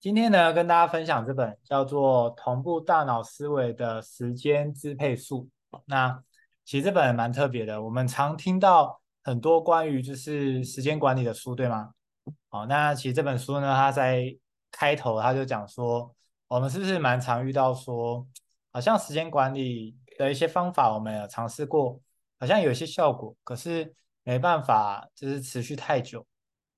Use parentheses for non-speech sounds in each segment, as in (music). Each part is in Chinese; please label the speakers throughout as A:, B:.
A: 今天呢，跟大家分享这本叫做《同步大脑思维的时间支配术》。那其实这本蛮特别的，我们常听到很多关于就是时间管理的书，对吗？好，那其实这本书呢，它在开头它就讲说，我们是不是蛮常遇到说，好像时间管理的一些方法，我们有尝试过，好像有一些效果，可是没办法就是持续太久。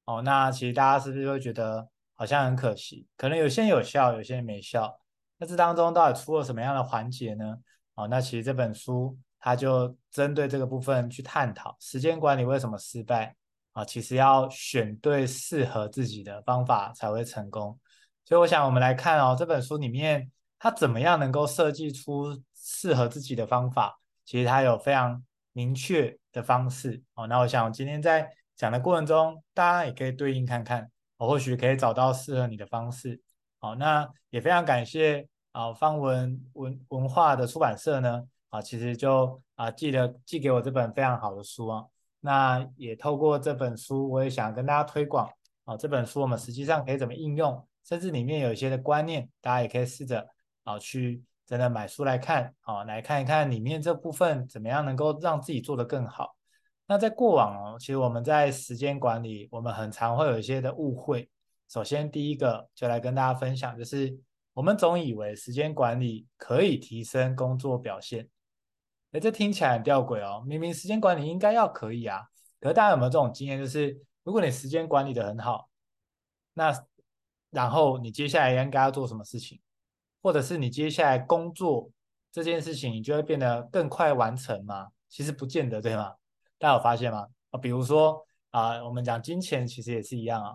A: 哦，那其实大家是不是会觉得？好像很可惜，可能有些人有效，有些人没效。那这当中到底出了什么样的环节呢？哦，那其实这本书它就针对这个部分去探讨时间管理为什么失败啊。其实要选对适合自己的方法才会成功。所以我想我们来看哦，这本书里面它怎么样能够设计出适合自己的方法？其实它有非常明确的方式哦。那我想今天在讲的过程中，大家也可以对应看看。我或许可以找到适合你的方式。好，那也非常感谢啊，方文文文化的出版社呢，啊，其实就啊寄了寄给我这本非常好的书啊。那也透过这本书，我也想跟大家推广啊，这本书我们实际上可以怎么应用，甚至里面有一些的观念，大家也可以试着啊去真的买书来看，啊，来看一看里面这部分怎么样能够让自己做得更好。那在过往哦，其实我们在时间管理，我们很常会有一些的误会。首先，第一个就来跟大家分享，就是我们总以为时间管理可以提升工作表现。哎，这听起来很吊诡哦，明明时间管理应该要可以啊。可是大家有没有这种经验？就是如果你时间管理的很好，那然后你接下来应该要做什么事情，或者是你接下来工作这件事情，你就会变得更快完成吗？其实不见得，对吗？大家有发现吗？啊，比如说啊，我们讲金钱，其实也是一样啊。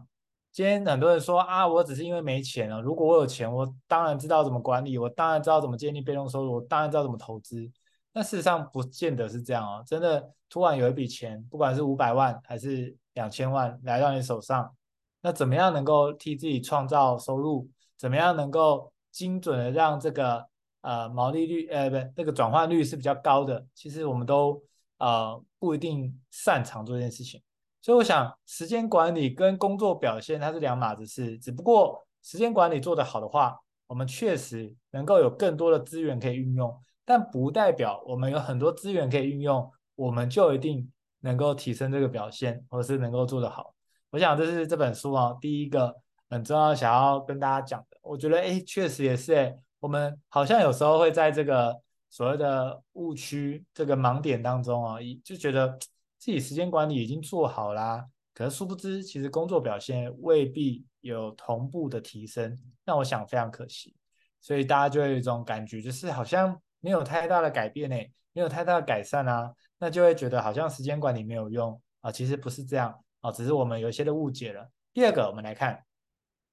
A: 今天很多人说啊，我只是因为没钱了。如果我有钱，我当然知道怎么管理，我当然知道怎么建立被动收入，我当然知道怎么投资。但事实上不见得是这样哦。真的，突然有一笔钱，不管是五百万还是两千万来到你手上，那怎么样能够替自己创造收入？怎么样能够精准的让这个呃毛利率呃不那个转换率是比较高的？其实我们都。呃，不一定擅长做这件事情，所以我想时间管理跟工作表现它是两码子事。只不过时间管理做得好的话，我们确实能够有更多的资源可以运用，但不代表我们有很多资源可以运用，我们就一定能够提升这个表现，或者是能够做得好。我想这是这本书啊，第一个很重要想要跟大家讲的。我觉得，哎，确实也是，哎，我们好像有时候会在这个。所谓的误区这个盲点当中啊，就觉得自己时间管理已经做好啦，可是殊不知，其实工作表现未必有同步的提升。那我想非常可惜，所以大家就会有一种感觉，就是好像没有太大的改变呢，没有太大的改善啊，那就会觉得好像时间管理没有用啊。其实不是这样啊，只是我们有一些的误解了。第二个，我们来看，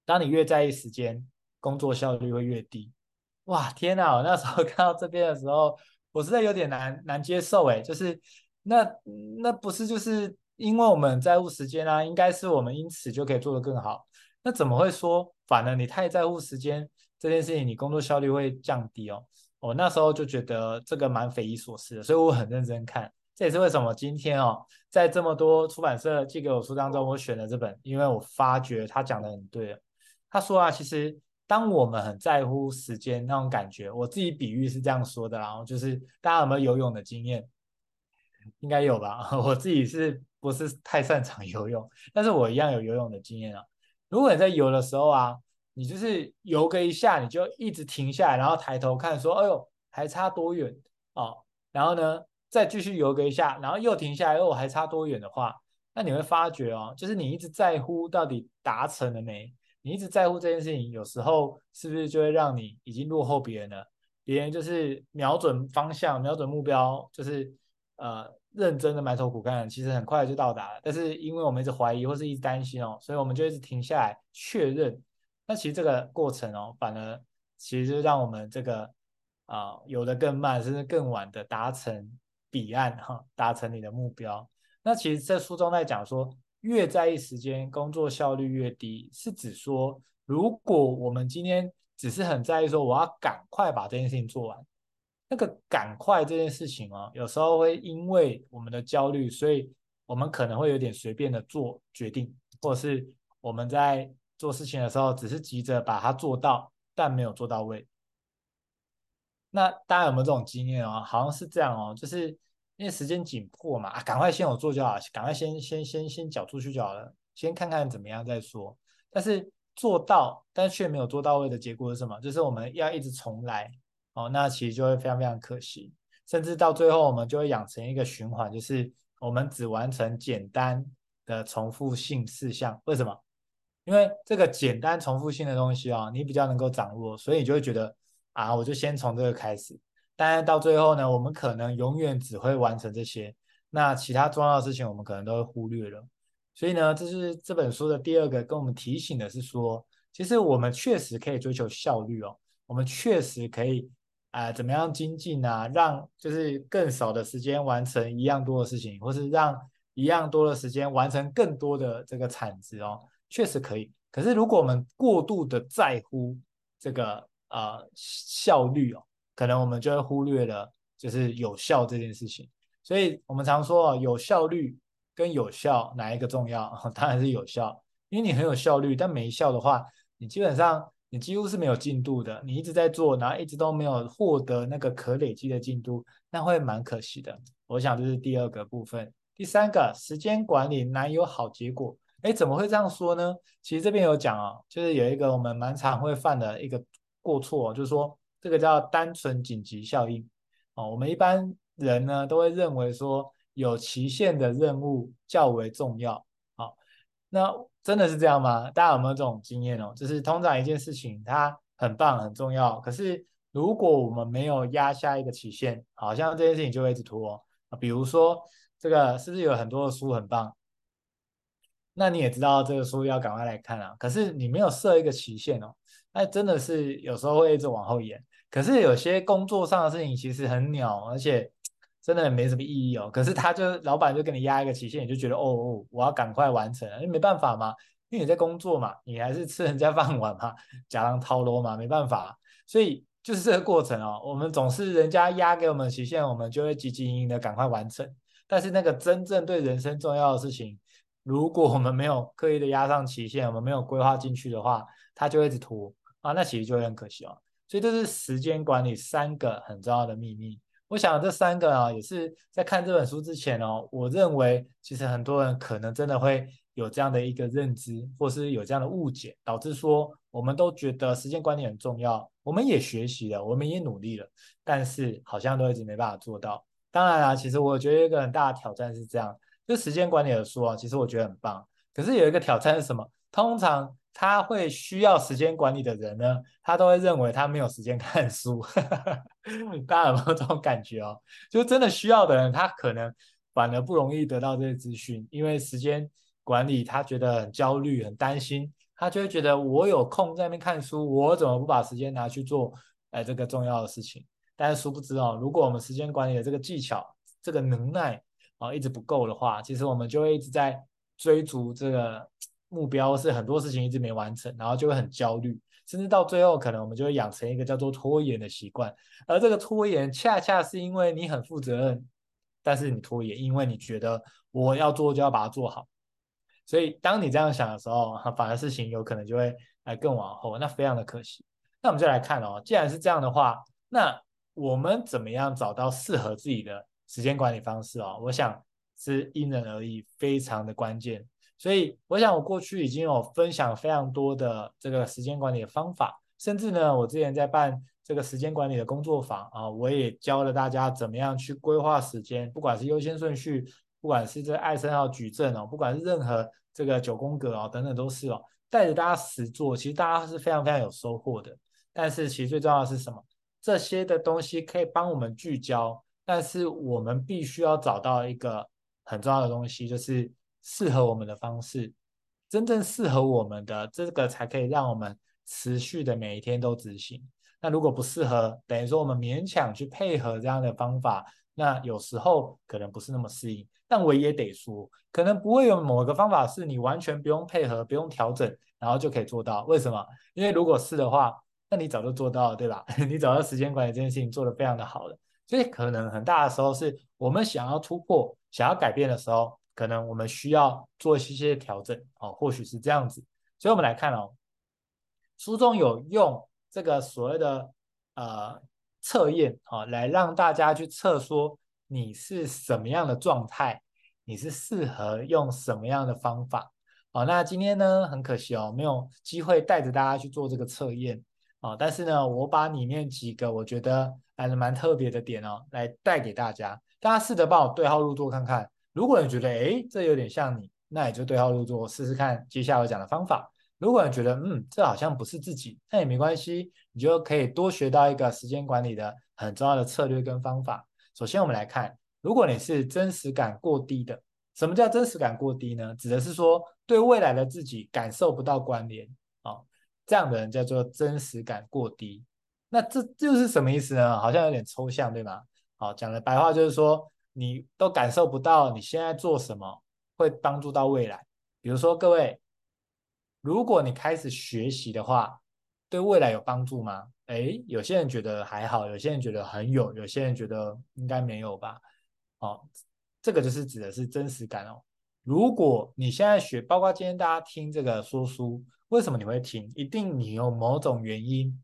A: 当你越在意时间，工作效率会越低。哇，天哪！我那时候 (laughs) 看到这边的时候，我实在有点难难接受诶，就是那那不是就是因为我们在乎时间啊，应该是我们因此就可以做得更好。那怎么会说反而你太在乎时间这件事情，你工作效率会降低哦？我那时候就觉得这个蛮匪夷所思的，所以我很认真看。这也是为什么今天哦，在这么多出版社寄给我书当中，我选了这本，因为我发觉他讲的很对。他说啊，其实。当我们很在乎时间那种感觉，我自己比喻是这样说的，然后就是大家有没有游泳的经验？应该有吧。(laughs) 我自己是不是太擅长游泳？但是我一样有游泳的经验啊。如果你在游的时候啊，你就是游个一下，你就一直停下来，然后抬头看，说：“哎呦，还差多远？”哦，然后呢，再继续游个一下，然后又停下来，哦，还差多远的话，那你会发觉哦，就是你一直在乎到底达成了没？你一直在乎这件事情，有时候是不是就会让你已经落后别人了？别人就是瞄准方向、瞄准目标，就是呃认真的埋头苦干，其实很快就到达了。但是因为我们一直怀疑或是一直担心哦，所以我们就一直停下来确认。那其实这个过程哦，反而其实就让我们这个啊、呃、游得更慢，甚至更晚的达成彼岸哈，达成你的目标。那其实这书中在讲说。越在意时间，工作效率越低，是指说，如果我们今天只是很在意说，我要赶快把这件事情做完，那个赶快这件事情哦，有时候会因为我们的焦虑，所以我们可能会有点随便的做决定，或者是我们在做事情的时候，只是急着把它做到，但没有做到位。那大家有没有这种经验哦？好像是这样哦，就是因为时间紧迫嘛，啊，赶快先有做就好，赶快先先先先缴出去就好了，先看看怎么样再说。但是做到，但却没有做到位的结果是什么？就是我们要一直重来哦，那其实就会非常非常可惜，甚至到最后我们就会养成一个循环，就是我们只完成简单的重复性事项。为什么？因为这个简单重复性的东西啊，你比较能够掌握，所以你就会觉得。啊，我就先从这个开始，但是到最后呢，我们可能永远只会完成这些，那其他重要的事情我们可能都会忽略了。所以呢，这是这本书的第二个跟我们提醒的是说，其实我们确实可以追求效率哦，我们确实可以啊、呃，怎么样精进啊，让就是更少的时间完成一样多的事情，或是让一样多的时间完成更多的这个产值哦，确实可以。可是如果我们过度的在乎这个。呃，效率哦，可能我们就会忽略了，就是有效这件事情。所以我们常说啊，有效率跟有效哪一个重要？(laughs) 当然是有效，因为你很有效率，但没效的话，你基本上你几乎是没有进度的。你一直在做，然后一直都没有获得那个可累积的进度，那会蛮可惜的。我想这是第二个部分。第三个，时间管理难有好结果。哎，怎么会这样说呢？其实这边有讲哦，就是有一个我们蛮常会犯的一个。过错就是说，这个叫单纯紧急效应哦。我们一般人呢都会认为说，有期限的任务较为重要。好，那真的是这样吗？大家有没有这种经验哦？就是通常一件事情它很棒很重要，可是如果我们没有压下一个期限，好像这件事情就会一直拖哦。比如说这个是不是有很多的书很棒？那你也知道这个书要赶快来看啊，可是你没有设一个期限哦。那真的是有时候会一直往后延，可是有些工作上的事情其实很鸟，而且真的没什么意义哦。可是他就老板就给你压一个期限，你就觉得哦哦，我要赶快完成，因为没办法嘛，因为你在工作嘛，你还是吃人家饭碗嘛，假装掏罗嘛，没办法。所以就是这个过程哦，我们总是人家压给我们期限，我们就会急急营营的赶快完成。但是那个真正对人生重要的事情，如果我们没有刻意的压上期限，我们没有规划进去的话，它就会一直拖。啊，那其实就会很可惜哦。所以这是时间管理三个很重要的秘密。我想这三个啊，也是在看这本书之前哦，我认为其实很多人可能真的会有这样的一个认知，或是有这样的误解，导致说我们都觉得时间管理很重要，我们也学习了，我们也努力了，但是好像都一直没办法做到。当然啦，其实我觉得一个很大的挑战是这样，就时间管理的书啊，其实我觉得很棒，可是有一个挑战是什么？通常。他会需要时间管理的人呢，他都会认为他没有时间看书。(laughs) 大家有没有这种感觉哦？就真的需要的人，他可能反而不容易得到这些资讯，因为时间管理他觉得很焦虑、很担心，他就会觉得我有空在那边看书，我怎么不把时间拿去做哎这个重要的事情？但是殊不知哦，如果我们时间管理的这个技巧、这个能耐啊、哦、一直不够的话，其实我们就会一直在追逐这个。目标是很多事情一直没完成，然后就会很焦虑，甚至到最后可能我们就会养成一个叫做拖延的习惯。而这个拖延恰恰是因为你很负责任，但是你拖延，因为你觉得我要做就要把它做好。所以当你这样想的时候，(laughs) 反而事情有可能就会来更往后，那非常的可惜。那我们就来看哦，既然是这样的话，那我们怎么样找到适合自己的时间管理方式哦？我想是因人而异，非常的关键。所以，我想我过去已经有分享非常多的这个时间管理的方法，甚至呢，我之前在办这个时间管理的工作坊啊，我也教了大家怎么样去规划时间，不管是优先顺序，不管是这艾森豪矩阵哦，不管是任何这个九宫格哦，等等都是哦，带着大家实做，其实大家是非常非常有收获的。但是，其实最重要的是什么？这些的东西可以帮我们聚焦，但是我们必须要找到一个很重要的东西，就是。适合我们的方式，真正适合我们的这个才可以让我们持续的每一天都执行。那如果不适合，等于说我们勉强去配合这样的方法，那有时候可能不是那么适应。但我也得说，可能不会有某个方法是你完全不用配合、不用调整，然后就可以做到。为什么？因为如果是的话，那你早就做到了，对吧？(laughs) 你早就时间管理这件事情做得非常的好了。所以可能很大的时候是我们想要突破、想要改变的时候。可能我们需要做一些些调整哦，或许是这样子。所以，我们来看哦，书中有用这个所谓的呃测验啊，来让大家去测说你是什么样的状态，你是适合用什么样的方法。好，那今天呢，很可惜哦，没有机会带着大家去做这个测验啊。但是呢，我把里面几个我觉得还是蛮特别的点哦，来带给大家。大家试着帮我对号入座看看。如果你觉得诶，这有点像你，那你就对号入座试试看接下来我讲的方法。如果你觉得嗯，这好像不是自己，那也没关系，你就可以多学到一个时间管理的很重要的策略跟方法。首先，我们来看，如果你是真实感过低的。什么叫真实感过低呢？指的是说对未来的自己感受不到关联啊、哦，这样的人叫做真实感过低。那这就是什么意思呢？好像有点抽象，对吗？好、讲的白话就是说，你都感受不到你现在做什么会帮助到未来。比如说，各位，如果你开始学习的话，对未来有帮助吗？诶，有些人觉得还好，有些人觉得很有，有些人觉得应该没有吧？哦。这个就是指的是真实感哦。如果你现在学，包括今天大家听这个说书，为什么你会听？一定你有某种原因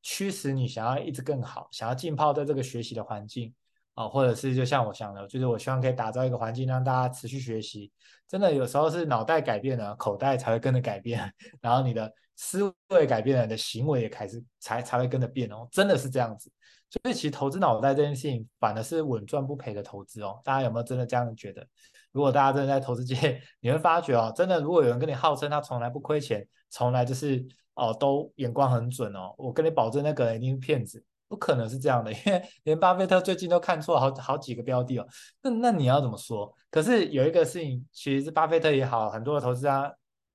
A: 驱使你想要一直更好，想要浸泡在这个学习的环境啊，或者是就像我想的，就是我希望可以打造一个环境，让大家持续学习。真的有时候是脑袋改变了，口袋才会跟着改变，(laughs) 然后你的思维改变了，你的行为也开始才才会跟着变哦，真的是这样子。所以其实投资脑袋这件事情，反而是稳赚不赔的投资哦。大家有没有真的这样觉得？如果大家真的在投资界，你会发觉哦，真的如果有人跟你号称他从来不亏钱，从来就是哦都眼光很准哦，我跟你保证那个人一定是骗子，不可能是这样的，(laughs) 因为连巴菲特最近都看错好好几个标的哦。那那你要怎么说？可是有一个事情，其实是巴菲特也好，很多的投资家、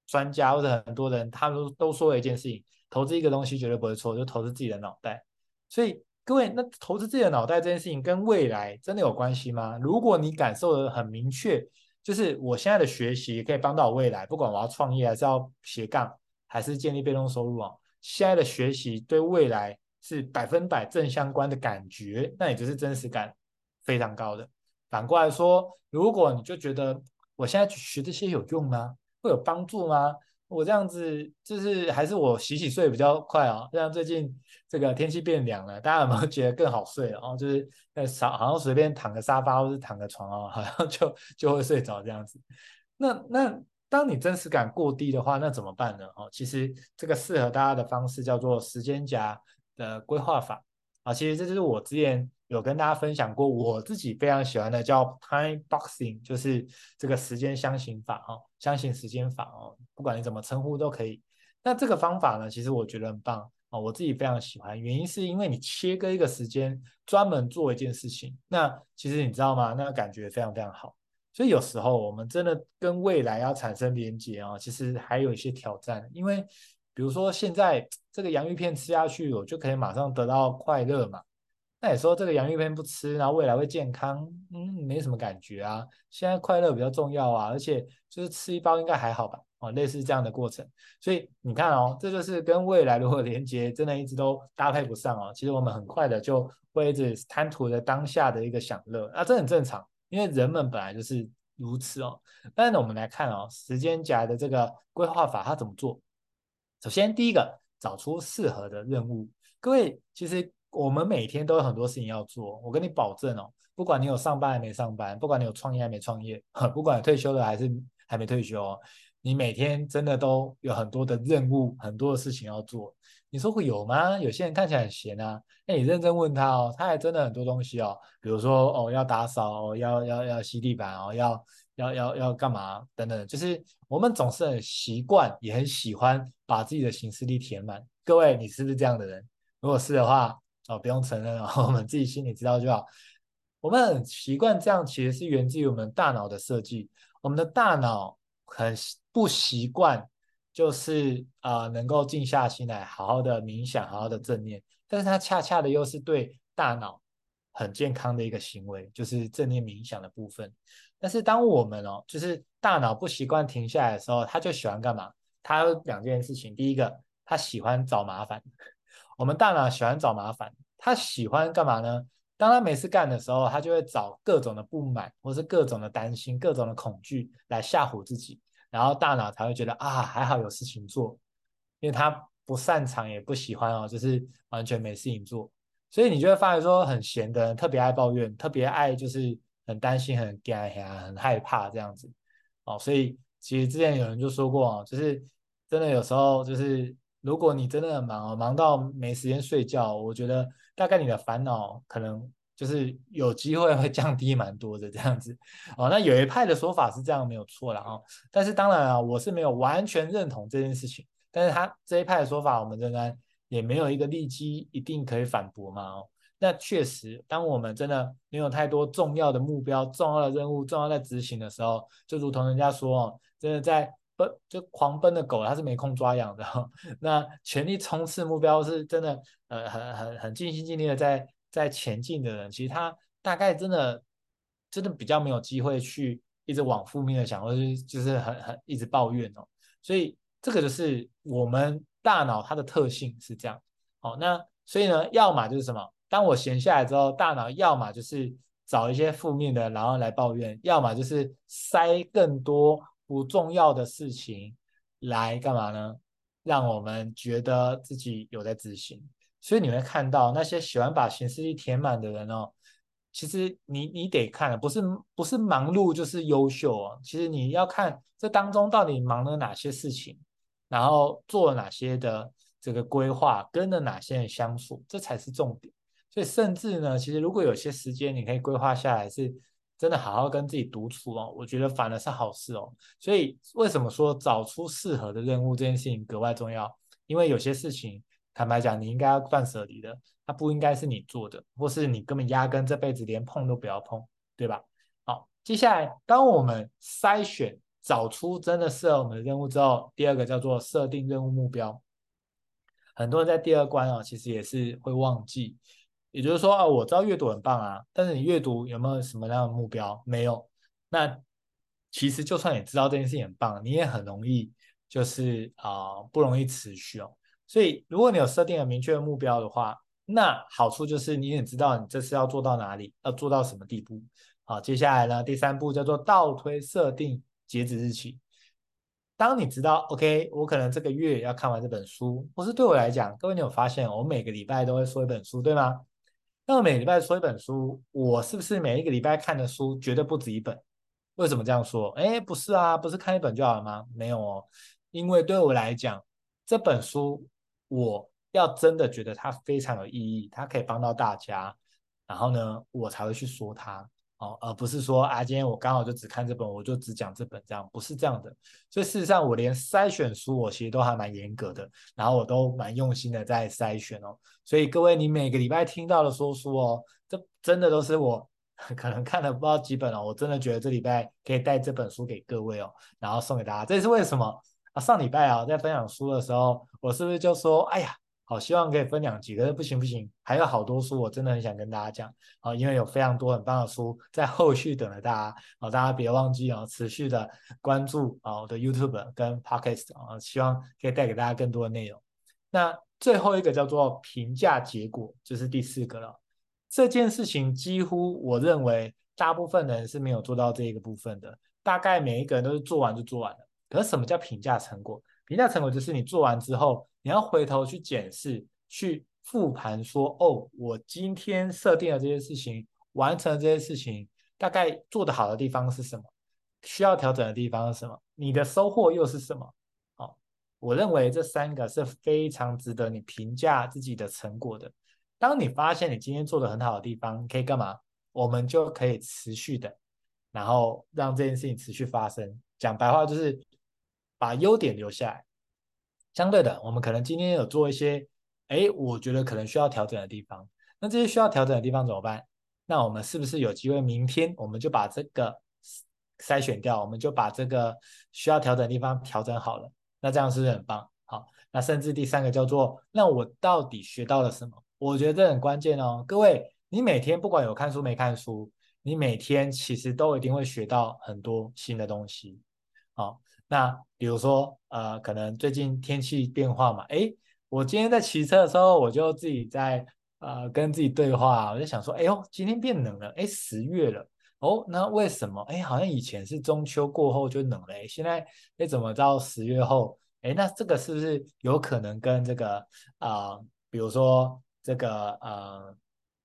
A: 专家或者很多人，他们都都说了一件事情：投资一个东西绝对不会错，就投资自己的脑袋。所以。各位，那投资自己的脑袋这件事情跟未来真的有关系吗？如果你感受的很明确，就是我现在的学习可以帮到我未来，不管我要创业还是要斜杠，还是建立被动收入啊，现在的学习对未来是百分百正相关的感觉，那也就是真实感非常高的。反过来说，如果你就觉得我现在学这些有用吗？会有帮助吗？我这样子就是还是我洗洗睡比较快哦，像最近这个天气变凉了，大家有没有觉得更好睡？哦，就是呃，好像随便躺个沙发或是躺个床哦，好像就就会睡着这样子。那那当你真实感过低的话，那怎么办呢？哦，其实这个适合大家的方式叫做时间夹的规划法啊，其实这就是我之前。有跟大家分享过，我自己非常喜欢的叫 time boxing，就是这个时间箱型法哦，箱型时间法哦，不管你怎么称呼都可以。那这个方法呢，其实我觉得很棒哦，我自己非常喜欢。原因是因为你切割一个时间，专门做一件事情，那其实你知道吗？那个感觉非常非常好。所以有时候我们真的跟未来要产生连接啊，其实还有一些挑战。因为比如说现在这个洋芋片吃下去，我就可以马上得到快乐嘛。那你说这个洋芋片不吃，然后未来会健康？嗯，没什么感觉啊。现在快乐比较重要啊，而且就是吃一包应该还好吧？哦，类似这样的过程。所以你看哦，这就是跟未来如果连接，真的一直都搭配不上哦。其实我们很快的就会一直贪图的当下的一个享乐，啊，这很正常，因为人们本来就是如此哦。但是呢，我们来看哦，时间夹的这个规划法它怎么做？首先第一个，找出适合的任务。各位其实。我们每天都有很多事情要做，我跟你保证哦，不管你有上班还没上班，不管你有创业还没创业，(laughs) 不管退休了还是还没退休哦，你每天真的都有很多的任务，很多的事情要做。你说会有吗？有些人看起来很闲啊，那你认真问他哦，他还真的很多东西哦，比如说哦要打扫，要要要吸地板哦，要要要要干嘛等等，就是我们总是很习惯，也很喜欢把自己的行事历填满。各位，你是不是这样的人？如果是的话，哦，不用承认哦，(laughs) 我们自己心里知道就好。我们很习惯这样，其实是源自于我们大脑的设计。我们的大脑很不习惯，就是啊、能够静下心来，好好的冥想，好好的正念。但是它恰恰的又是对大脑很健康的一个行为，就是正念冥想的部分。但是当我们哦，就是大脑不习惯停下来的时候，他就喜欢干嘛？他有两件事情，第一个，他喜欢找麻烦。(laughs) 我们大脑喜欢找麻烦，他喜欢干嘛呢？当他没事干的时候，他就会找各种的不满，或是各种的担心、各种的恐惧来吓唬自己，然后大脑才会觉得啊，还好有事情做，因为他不擅长也不喜欢哦，就是完全没事情做。所以你就会发现说，很闲的人特别爱抱怨，特别爱就是很担心、很惊吓、很害怕这样子哦。所以其实之前有人就说过哦，就是真的有时候就是如果你真的很忙哦，忙到没时间睡觉，我觉得大概你的烦恼可能就是有机会会 (laughs) 降低蛮多的这样子哦。那有一派的说法是这样没有错啦哦，但是当然啊，我是没有完全认同这件事情。但是他这一派的说法，我们仍然。也没有一个利基一定可以反驳嘛哦，那确实，当我们真的没有太多重要的目标、重要的任务、重要在执行的时候，就如同人家说哦，真的在奔就狂奔的狗，它是没空抓痒的哦。(laughs) 那全力冲刺目标是真的，呃，很很很尽心尽力的在在前进的人，其实他大概真的真的比较没有机会去一直往负面的想，或是就是很很一直抱怨哦。所以这个就是我们。大脑它的特性是这样，好，那所以呢，要么就是什么？当我闲下来之后，大脑要么就是找一些负面的，然后来抱怨；要么就是塞更多不重要的事情来干嘛呢？让我们觉得自己有在执行。所以你会看到那些喜欢把行事历填满的人哦，其实你你得看，不是不是忙碌就是优秀哦。其实你要看这当中到底忙了哪些事情。然后做了哪些的这个规划，跟了哪些人相处，这才是重点。所以甚至呢，其实如果有些时间你可以规划下来，是真的好好跟自己独处哦，我觉得反而是好事哦。所以为什么说找出适合的任务这件事情格外重要？因为有些事情，坦白讲，你应该要断舍离的，它不应该是你做的，或是你根本压根这辈子连碰都不要碰，对吧？好，接下来当我们筛选。找出真的适合我们的任务之后，第二个叫做设定任务目标。很多人在第二关哦，其实也是会忘记。也就是说啊，我知道阅读很棒啊，但是你阅读有没有什么样的目标？没有。那其实就算你知道这件事情很棒，你也很容易就是啊、不容易持续哦。所以如果你有设定了明确的目标的话，那好处就是你也知道你这次要做到哪里，要做到什么地步。好，接下来呢，第三步叫做倒推设定。截止日期。当你知道，OK，我可能这个月要看完这本书，或是对我来讲，各位你有发现，我每个礼拜都会说一本书，对吗？那我每礼拜说一本书，我是不是每一个礼拜看的书绝对不止一本？为什么这样说？哎，不是啊，不是看一本就好了吗？没有哦，因为对我来讲，这本书我要真的觉得它非常有意义，它可以帮到大家，然后呢，我才会去说它。哦，而不是说啊，今天我刚好就只看这本，我就只讲这本，这样不是这样的。所以事实上，我连筛选书，我其实都还蛮严格的，然后我都蛮用心的在筛选哦。所以各位，你每个礼拜听到的说书哦，这真的都是我 (laughs) 可能看了不知道几本哦，我真的觉得这礼拜可以带这本书给各位哦，然后送给大家。这是为什么啊？上礼拜啊，在分享书的时候，我是不是就说，哎呀？好，希望可以分两集，可是不行不行，还有好多书，我真的很想跟大家讲。好，因为有非常多很棒的书在后续等着大家。好，大家别忘记啊，持续的关注啊我的 YouTube 跟 Podcast 啊，希望可以带给大家更多的内容。那最后一个叫做评价结果，就是第四个了。这件事情几乎我认为大部分人是没有做到这一个部分的，大概每一个人都是做完就做完了。可是什么叫评价成果？评价成果就是你做完之后。你要回头去检视、去复盘，说：“哦，我今天设定的这些事情，完成了这些事情，大概做得好的地方是什么？需要调整的地方是什么？你的收获又是什么？”好，我认为这三个是非常值得你评价自己的成果的。当你发现你今天做得很好的地方，可以干嘛？我们就可以持续的，然后让这件事情持续发生。讲白话就是把优点留下来。相对的，我们可能今天有做一些，哎，我觉得可能需要调整的地方。那这些需要调整的地方怎么办？那我们是不是有机会明天我们就把这个筛选掉，我们就把这个需要调整的地方调整好了？那这样是不是很棒？好，那甚至第三个叫做，那我到底学到了什么？我觉得这很关键哦。各位，你每天不管有看书没看书，你每天其实都一定会学到很多新的东西。好。那比如说，呃，可能最近天气变化嘛，诶，我今天在骑车的时候，我就自己在呃跟自己对话，我就想说，哎呦，今天变冷了，诶，十月了，哦，那为什么？诶，好像以前是中秋过后就冷了，诶，现在诶怎么到十月后，哎，那这个是不是有可能跟这个啊、比如说这个呃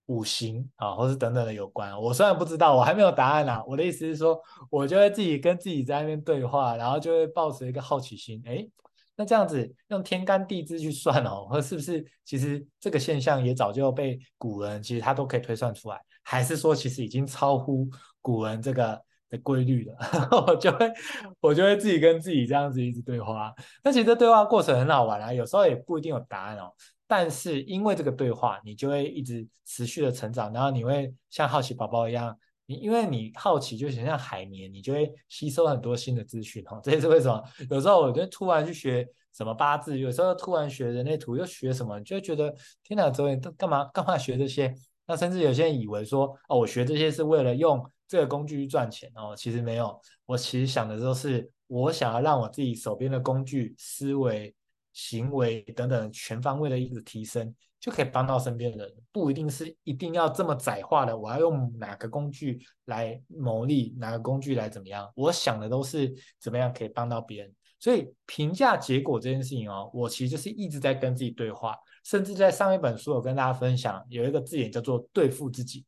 A: 五行啊，或是等等的有关？我虽然不知道，我还没有答案啊。我的意思是说，我就会自己跟自己在那边对话，然后就会抱持一个好奇心，哎。那这样子用天干地支去算哦，或是不是其实这个现象也早就被古人其实他都可以推算出来，还是说其实已经超乎古人这个的规律了？(laughs) 我就会我就会自己跟自己这样子一直对话。那其实对话过程很好玩啊，有时候也不一定有答案哦，但是因为这个对话，你就会一直持续的成长，然后你会像好奇宝宝一样。你因为你好奇，就想像海绵，你就会吸收很多新的资讯哦。(laughs) 这也是为什么有时候我就突然去学什么八字，有时候突然学人类图，又学什么，你就会觉得天哪，周围都干嘛干嘛学这些？那甚至有些人以为说哦，我学这些是为了用这个工具去赚钱哦，其实没有。我其实想的都是，我想要让我自己手边的工具、思维、行为等等全方位的一个提升。就可以帮到身边的人，不一定是一定要这么窄化的。我要用哪个工具来牟利，哪个工具来怎么样？我想的都是怎么样可以帮到别人。所以评价结果这件事情哦，我其实就是一直在跟自己对话，甚至在上一本书有跟大家分享，有一个字眼叫做对付自己。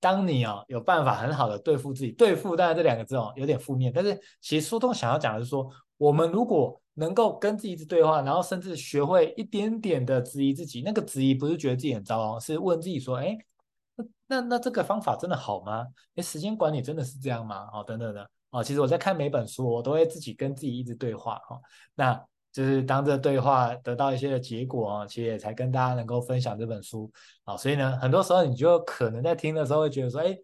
A: 当你哦有办法很好的对付自己，对付当然这两个字哦有点负面，但是其实书中想要讲的是说，我们如果能够跟自己一直对话，然后甚至学会一点点的质疑自己。那个质疑不是觉得自己很糟糕，是问自己说：“哎，那那那这个方法真的好吗？哎，时间管理真的是这样吗？哦，等等的哦。其实我在看每本书，我都会自己跟自己一直对话哈、哦。那就是当这对话得到一些的结果、哦，其实也才跟大家能够分享这本书啊、所以呢，很多时候你就可能在听的时候会觉得说：“哎。”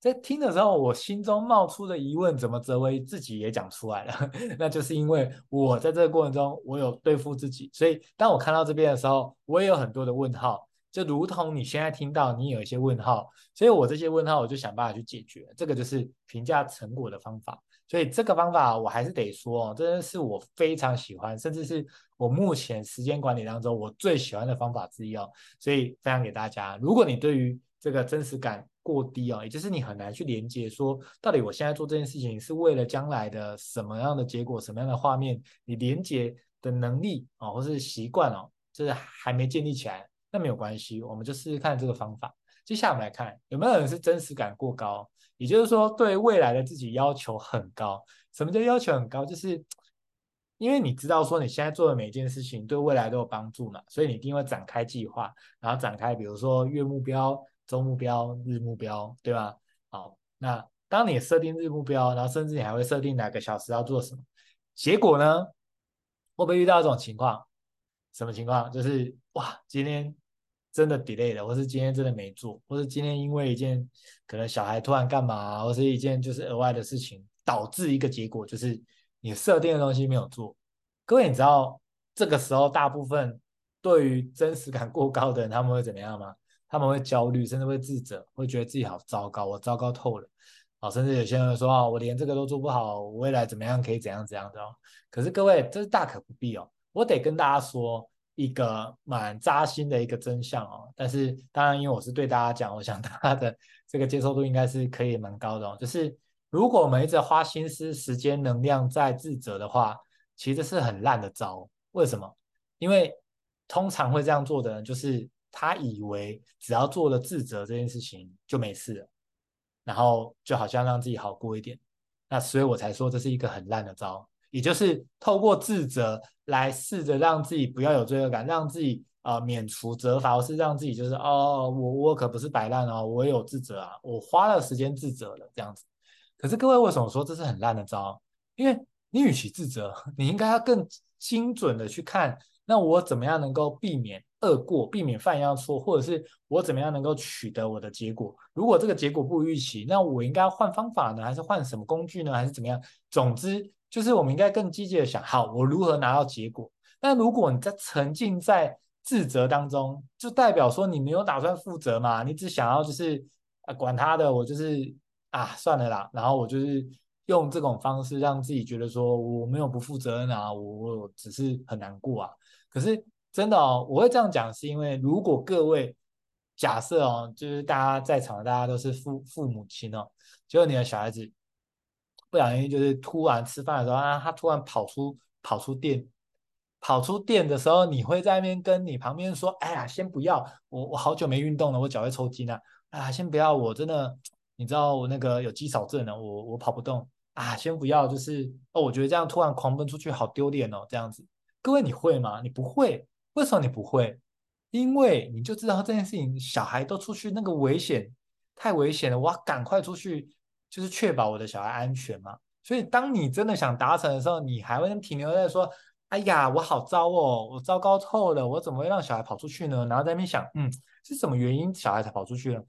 A: 在听的时候，我心中冒出的疑问，怎么哲维自己也讲出来了？(laughs) 那就是因为我在这个过程中，我有对付自己，所以当我看到这边的时候，我也有很多的问号，就如同你现在听到，你有一些问号，所以我这些问号，我就想办法去解决。这个就是评价成果的方法。所以这个方法，我还是得说哦，真的是我非常喜欢，甚至是我目前时间管理当中我最喜欢的方法之一哦。所以分享给大家，如果你对于这个真实感过低哦，也就是你很难去连接，说到底我现在做这件事情是为了将来的什么样的结果，什么样的画面，你连接的能力哦，或是习惯哦，就是还没建立起来，那没有关系，我们就试试看这个方法。接下来我们来看有没有人是真实感过高，也就是说对未来的自己要求很高。什么叫要求很高？就是因为你知道说你现在做的每一件事情对未来都有帮助嘛，所以你一定会展开计划，然后展开比如说月目标。周目标、日目标，对吧？好，那当你设定日目标，然后甚至你还会设定哪个小时要做什么，结果呢？会不会遇到这种情况？什么情况？就是哇，今天真的 delay 了，或是今天真的没做，或是今天因为一件可能小孩突然干嘛，或是一件就是额外的事情，导致一个结果就是你设定的东西没有做。各位，你知道这个时候大部分对于真实感过高的人，他们会怎么样吗？他们会焦虑，甚至会自责，会觉得自己好糟糕，我糟糕透了，啊，甚至有些人说啊，我连这个都做不好，我未来怎么样可以怎样怎样的哦。可是各位，这是大可不必哦。我得跟大家说一个蛮扎心的一个真相哦。但是当然，因为我是对大家讲，我想大家的这个接受度应该是可以蛮高的哦。就是如果我们一直花心思、时间、能量在自责的话，其实是很烂的招。为什么？因为通常会这样做的人就是。他以为只要做了自责这件事情就没事了，然后就好像让自己好过一点，那所以我才说这是一个很烂的招，也就是透过自责来试着让自己不要有罪恶感，让自己、呃、免除责罚，或是让自己就是哦，我我可不是摆烂哦，我有自责啊，我花了时间自责了这样子。可是各位为什么说这是很烂的招？因为你与其自责，你应该要更精准的去看，那我怎么样能够避免。恶过，避免犯一样错，或者是我怎么样能够取得我的结果？如果这个结果不预期，那我应该换方法呢，还是换什么工具呢，还是怎么样？总之，就是我们应该更积极的想，好，我如何拿到结果？那如果你在沉浸在自责当中，就代表说你没有打算负责嘛？你只想要就是啊，管他的，我就是啊，算了啦。然后我就是用这种方式让自己觉得说我没有不负责任啊，我我只是很难过啊。可是。真的哦，我会这样讲，是因为如果各位假设哦，就是大家在场的大家都是父父母亲哦，结果你的小孩子不小心就是突然吃饭的时候啊，他突然跑出跑出店，跑出店的时候，你会在那边跟你旁边说：“哎呀，先不要，我我好久没运动了，我脚会抽筋啊！啊，先不要，我真的，你知道我那个有肌少症的，我我跑不动啊，先不要，就是哦，我觉得这样突然狂奔出去好丢脸哦，这样子，各位你会吗？你不会，为什么你不会？因为你就知道这件事情，小孩都出去那个危险，太危险了，我要赶快出去，就是确保我的小孩安全嘛。所以当你真的想达成的时候，你还会停留在说。哎呀，我好糟哦，我糟糕透了，我怎么会让小孩跑出去呢？然后在那边想，嗯，是什么原因小孩才跑出去了？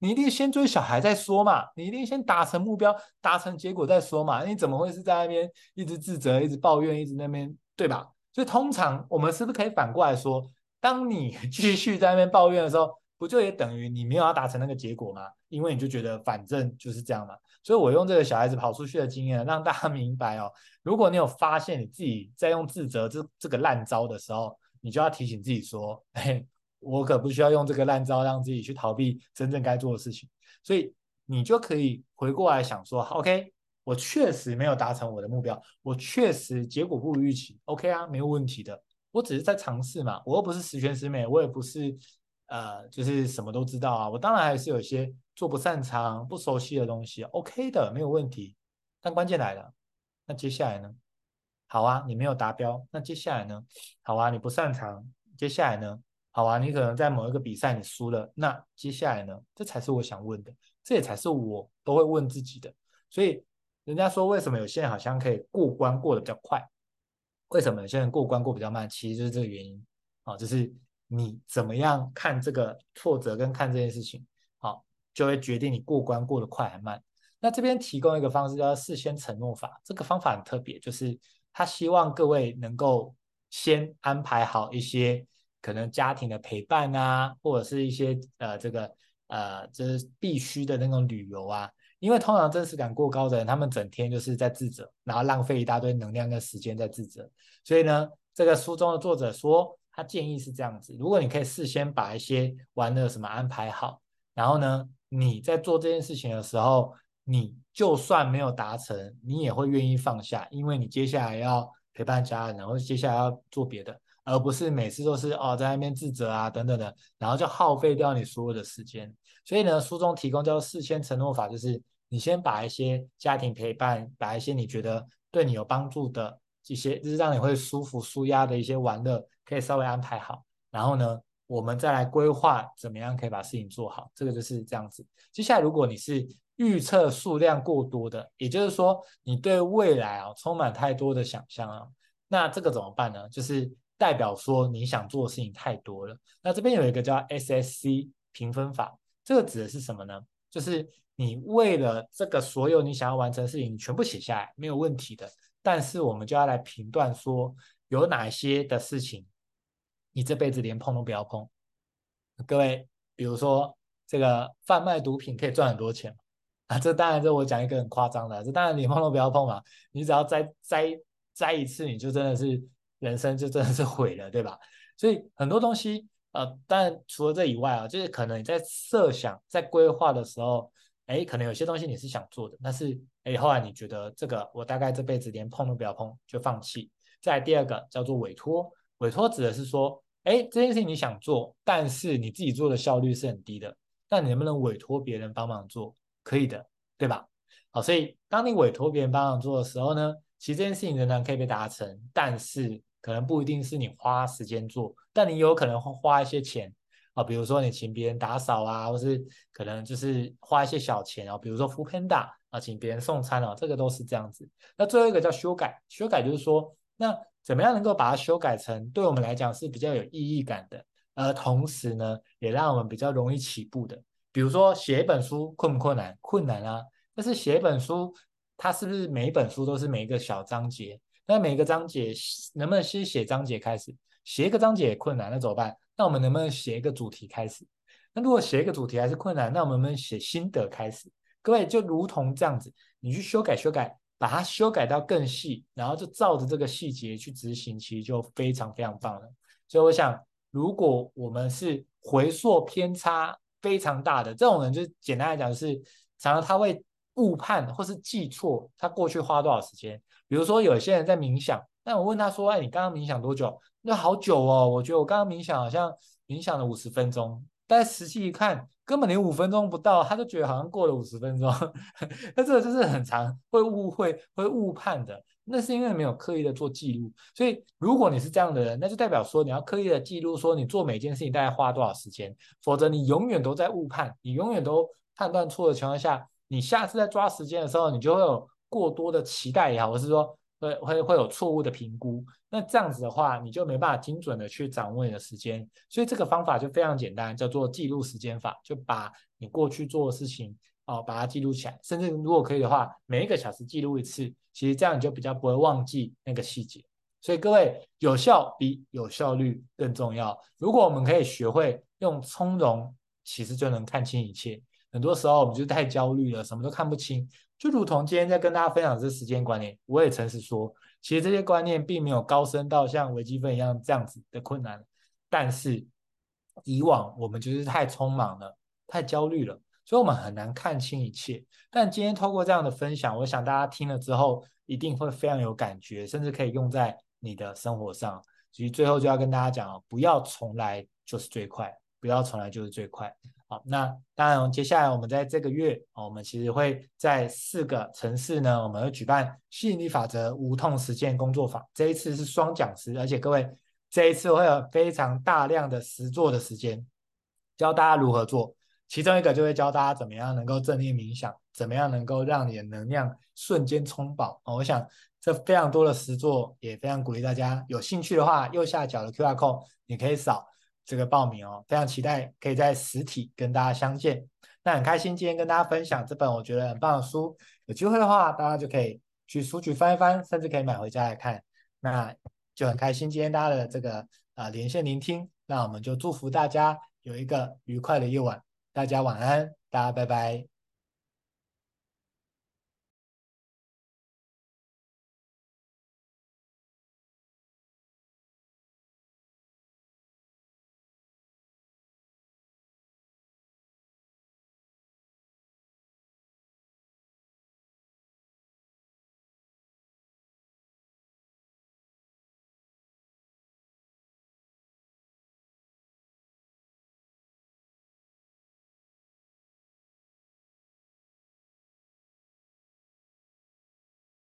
A: 你一定先追小孩再说嘛，你一定先达成目标，达成结果再说嘛。你怎么会是在那边一直自责、一直抱怨、一直那边，对吧？所以通常我们是不是可以反过来说，当你 (laughs) 继续在那边抱怨的时候，不就也等于你没有要达成那个结果吗？因为你就觉得反正就是这样嘛。所以我用这个小孩子跑出去的经验，让大家 (laughs) 明白哦。如果你有发现你自己在用自责这这个烂招的时候，你就要提醒自己说：“嘿，我可不需要用这个烂招让自己去逃避真正该做的事情。”所以你就可以回过来想说：“OK，我确实没有达成我的目标，我确实结果不如预期。OK 啊，没有问题的。我只是在尝试嘛，我又不是十全十美，我也不是呃，就是什么都知道啊。我当然还是有一些做不擅长、不熟悉的东西，OK 的，没有问题。但关键来了。”那接下来呢？好啊，你没有达标。那接下来呢？好啊，你不擅长。接下来呢？好啊，你可能在某一个比赛你输了。那接下来呢？这才是我想问的，这也才是我都会问自己的。所以人家说，为什么有些人好像可以过关过得比较快？为什么有些人过关过比较慢？其实就是这个原因啊，就是你怎么样看这个挫折跟看这件事情，好，就会决定你过关过得快还慢。那这边提供一个方式叫事先承诺法，这个方法很特别，就是他希望各位能够先安排好一些可能家庭的陪伴啊，或者是一些呃这个呃就是必须的那种旅游啊，因为通常真实感过高的人，他们整天就是在自责，然后浪费一大堆能量跟时间在自责，所以呢，这个书中的作者说，他建议是这样子，如果你可以事先把一些玩的什么安排好，然后呢，你在做这件事情的时候。你就算没有达成，你也会愿意放下，因为你接下来要陪伴家人，然后接下来要做别的，而不是每次都是哦在那边自责啊等等的，然后就耗费掉你所有的时间。所以呢，书中提供叫做事先承诺法，就是你先把一些家庭陪伴，把一些你觉得对你有帮助的一些，就是让你会舒服舒压的一些玩乐，可以稍微安排好，然后呢，我们再来规划怎么样可以把事情做好。这个就是这样子。接下来，如果你是预测数量过多的，也就是说，你对未来啊充满太多的想象啊，那这个怎么办呢？就是代表说你想做的事情太多了。那这边有一个叫 SSC 评分法，这个指的是什么呢？就是你为了这个所有你想要完成的事情，你全部写下来没有问题的，但是我们就要来评断说有哪些的事情你这辈子连碰都不要碰。各位，比如说这个贩卖毒品可以赚很多钱。啊，这当然，这我讲一个很夸张的，这当然你碰都不要碰嘛，你只要栽栽栽一次，你就真的是人生就真的是毁了，对吧？所以很多东西，呃，当然除了这以外啊，就是可能你在设想、在规划的时候，哎，可能有些东西你是想做的，但是哎，后来你觉得这个我大概这辈子连碰都不要碰，就放弃。再第二个叫做委托，委托指的是说，哎，这件事情你想做，但是你自己做的效率是很低的，那你能不能委托别人帮忙做？可以的，对吧？好，所以当你委托别人帮忙做的时候呢，其实这件事情仍然可以被达成，但是可能不一定是你花时间做，但你有可能会花一些钱啊，比如说你请别人打扫啊，或是可能就是花一些小钱啊，比如说 foodpanda 啊，请别人送餐啊，这个都是这样子。那最后一个叫修改，修改就是说，那怎么样能够把它修改成对我们来讲是比较有意义感的，而同时呢，也让我们比较容易起步的。比如说写一本书困不困难？困难啊！但是写一本书，它是不是每一本书都是每一个小章节？那每一个章节能不能先写章节开始？写一个章节也困难，那怎么办？那我们能不能写一个主题开始？那如果写一个主题还是困难，那我们能不能写心得开始？各位就如同这样子，你去修改修改，把它修改到更细，然后就照着这个细节去执行，其实就非常非常棒了。所以我想，如果我们是回溯偏差。非常大的这种人，就是简单来讲，是常常他会误判或是记错他过去花多少时间。比如说，有些人在冥想，那我问他说：“哎，你刚刚冥想多久？”那好久哦，我觉得我刚刚冥想好像冥想了五十分钟，但实际一看，根本连五分钟不到，他就觉得好像过了五十分钟。(laughs) 那这个就是很长会误会、会误判的。那是因为没有刻意的做记录。所以如果你是这样的人，那就代表说你要刻意的记录，说你做每件事情大概花多少时间，否则你永远都在误判，你永远都判断错的情况下，你下次在抓时间的时候，你就会有过多的期待也好，或是说。会会会有错误的评估，那这样子的话，你就没办法精准的去掌握你的时间。所以这个方法就非常简单，叫做记录时间法，就把你过去做的事情哦，把它记录起来，甚至如果可以的话，每一个小时记录一次，其实这样你就比较不会忘记那个细节。所以各位，有效比有效率更重要。如果我们可以学会用从容，其实就能看清一切。很多时候我们就太焦虑了，什么都看不清。就如同今天在跟大家分享这时间观念，我也诚实说，其实这些观念并没有高深到像微积分一样这样子的困难，但是以往我们就是太匆忙了，太焦虑了，所以我们很难看清一切。但今天透过这样的分享，我想大家听了之后一定会非常有感觉，甚至可以用在你的生活上。所以最后就要跟大家讲，不要重来就是最快，不要重来就是最快。好，那当然，接下来我们在这个月，我们其实会在四个城市呢，我们会举办吸引力法则无痛实践工作坊。这一次是双讲师，而且各位，这一次会有非常大量的实作的时间，教大家如何做。其中一个就会教大家怎么样能够正念冥想，怎么样能够让你的能量瞬间充饱。哦，我想这非常多的实作，也非常鼓励大家有兴趣的话，右下角的 QR code 你可以扫。这个报名哦，非常期待可以在实体跟大家相见。那很开心今天跟大家分享这本我觉得很棒的书，有机会的话大家就可以去书局翻一翻，甚至可以买回家来看。那就很开心今天大家的这个啊、呃、连线聆听，那我们就祝福大家有一个愉快的夜晚，大家晚安，大家拜拜。